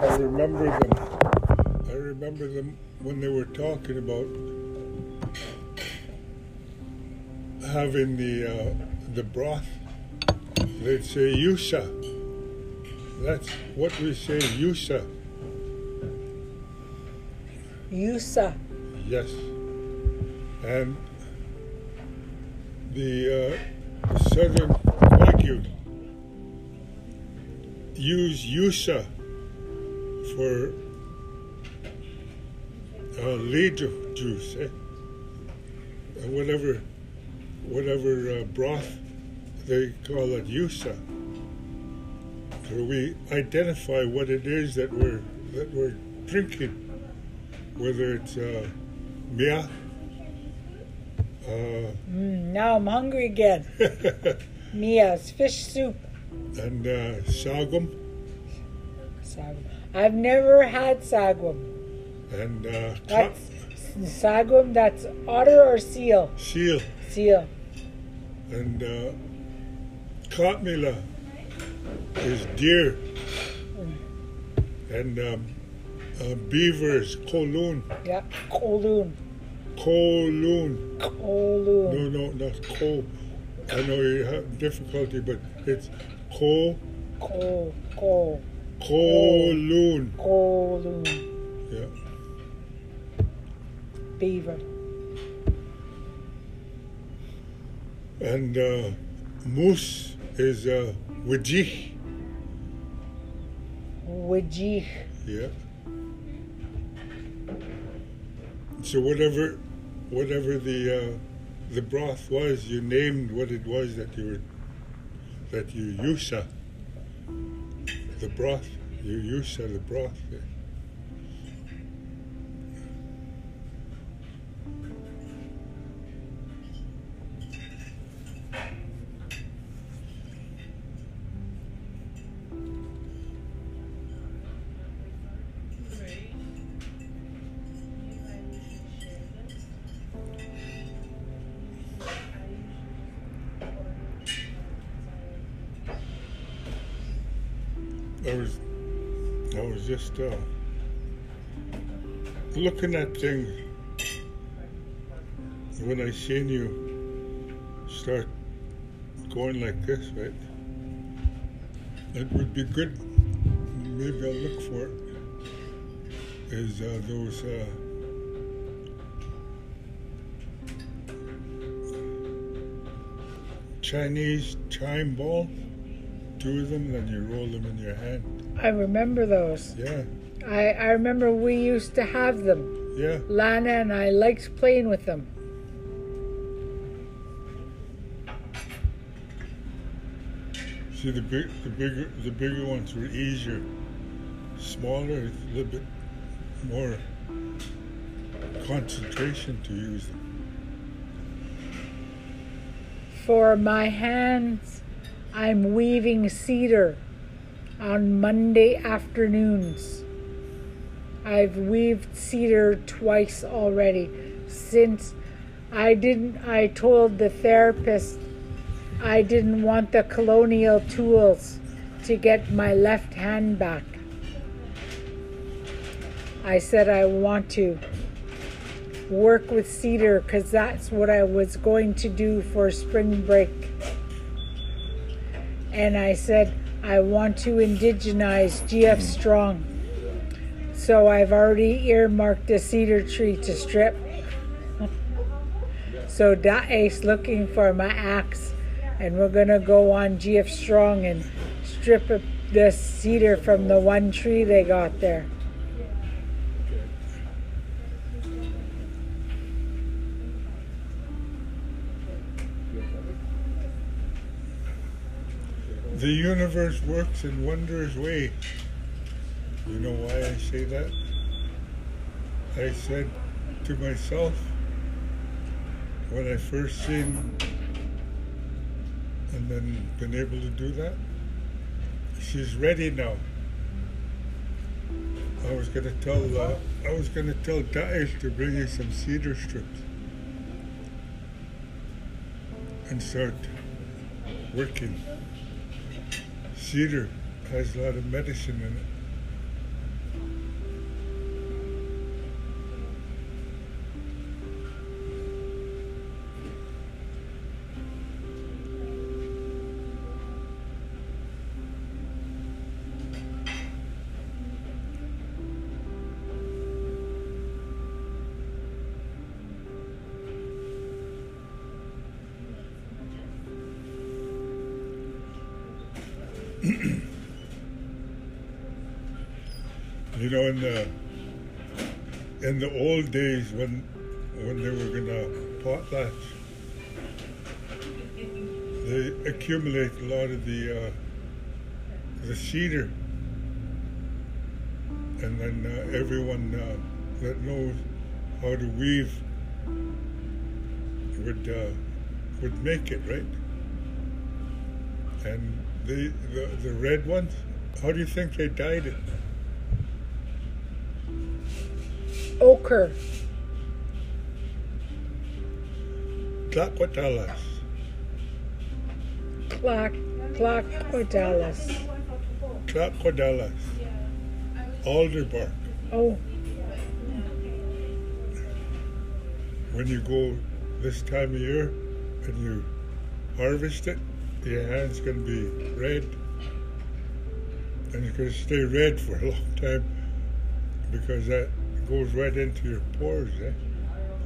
I remember them. I remember them when they were talking about having the uh, the broth. They'd say yusa. That's what we say yusa. Yusa. Yes. And the uh, Southern Wagyu use Yusa for uh, lead juice, eh? Whatever, whatever uh, broth they call it Yusa. So we identify what it is that we're that we're drinking, whether it's uh, mia. Uh, Mm, now I'm hungry again. Mia's fish soup. and uh, sorghum Sagum. I've never had sagum. and uh, That's sagum. That's otter or seal. seal Seal. and uh, katmila is deer and um, uh, beaver is koloon Yeah. Koloon. koloon Koloon. no no not ko I know you have difficulty but it's ko Kol. Kol. Koloon Koloon. yeah Beaver. and uh, moose is uh, wajih Wajih. Yeah. So whatever, whatever the uh, the broth was, you named what it was that you were that you yusa. The broth, you yusa the broth. I was, I was just uh, looking at things when I seen you start going like this, right? It would be good. Maybe I'll look for it. Is uh, those uh, Chinese chime ball? Two of them, then you roll them in your hand. I remember those. Yeah, I, I remember we used to have them. yeah. Lana and I liked playing with them. See the big, the bigger, the bigger ones were easier. Smaller, a little bit more concentration to use them. For my hands, I'm weaving cedar on Monday afternoons. I've weaved cedar twice already since I didn't I told the therapist I didn't want the colonial tools to get my left hand back. I said I want to work with cedar because that's what I was going to do for spring break. And I said, I want to indigenize GF hmm. Strong. So I've already earmarked a cedar tree to strip. so Dae's looking for my axe, and we're gonna go on GF Strong and strip the cedar from the one tree they got there. The universe works in wondrous ways. You know why I say that? I said to myself when I first seen and then been able to do that, she's ready now. I was gonna tell uh, I was gonna tell Daesh to bring you some cedar strips and start working. Cedar has a lot of medicine in it. You know, in the in the old days when when they were gonna potlatch, they accumulate a lot of the uh, the cedar, and then uh, everyone uh, that knows how to weave would uh, would make it right. And the, the the red ones, how do you think they dyed it? Ochre. Tlaquatalas. Clock. Clock. Dallas. Tlaquadalas. Alder bark. Oh, When you go this time of year and you harvest it, your hand's going to be red. And it's going to stay red for a long time because that goes right into your pores. Eh?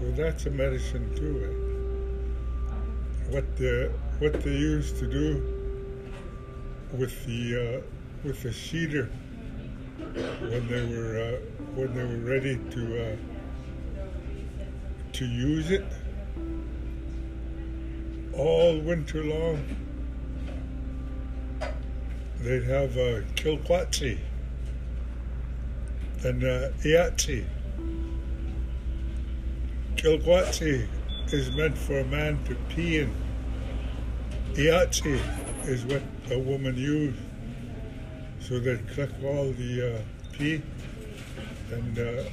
So that's a medicine too. Eh? What the what they used to do with the uh, with the cedar when they were uh, when they were ready to uh, to use it all winter long. They'd have uh, kilquatsi and uh, iatsi. Is meant for a man to pee in. Iatsi is what a woman used. So they'd collect all the uh, pee and uh,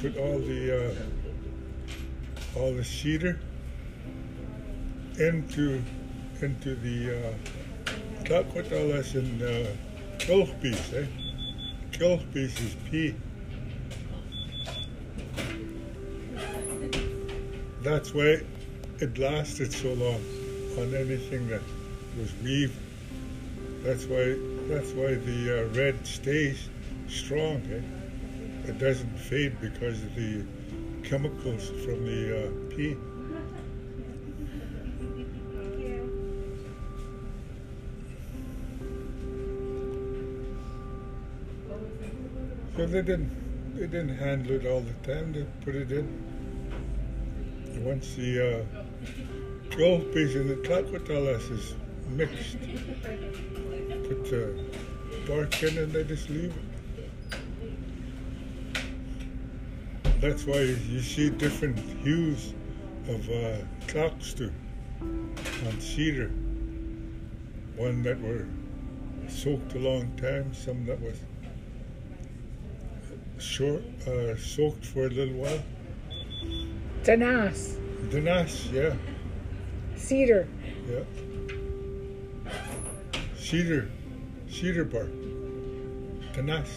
put all the uh, all the cedar into into the uh, and uh, kilpis, eh? Kilpis is pea. That's why it lasted so long on anything that was weaved. That's why that's why the uh, red stays strong. Eh? It doesn't fade because of the chemicals from the uh, pea. So they didn't they didn't handle it all the time. They put it in. Once the uh, gold piece and the tlaquatalas is mixed, put the bark in and they just leave it. That's why you see different hues of uh, tlaxtu on cedar. One that were soaked a long time, some that was short, uh, soaked for a little while. Danas. Danas, yeah, Cedar. yeah. Cedar, cedar bark. Danas.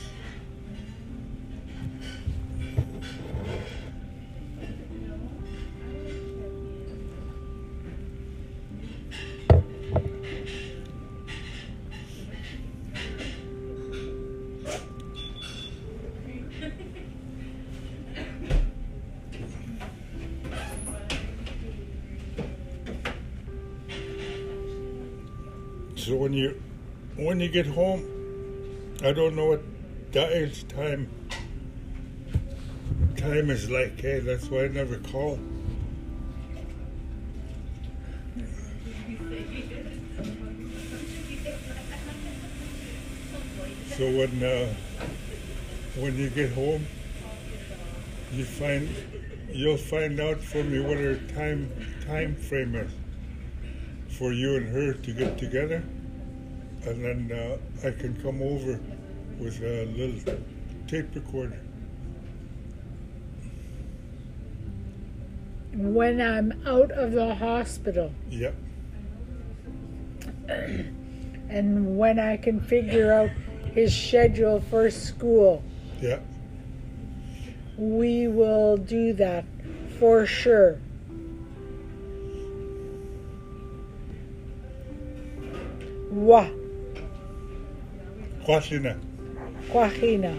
So when you when you get home, I don't know what that is time time is like. Hey, that's why I never call. So when uh, when you get home, you find you'll find out for me what her time time frame is for you and her to get together, and then uh, I can come over with a little tape recorder. When I'm out of the hospital Yep, and when I can figure out his schedule for school, yep. we will do that for sure. Wa, Coacina. Coacina.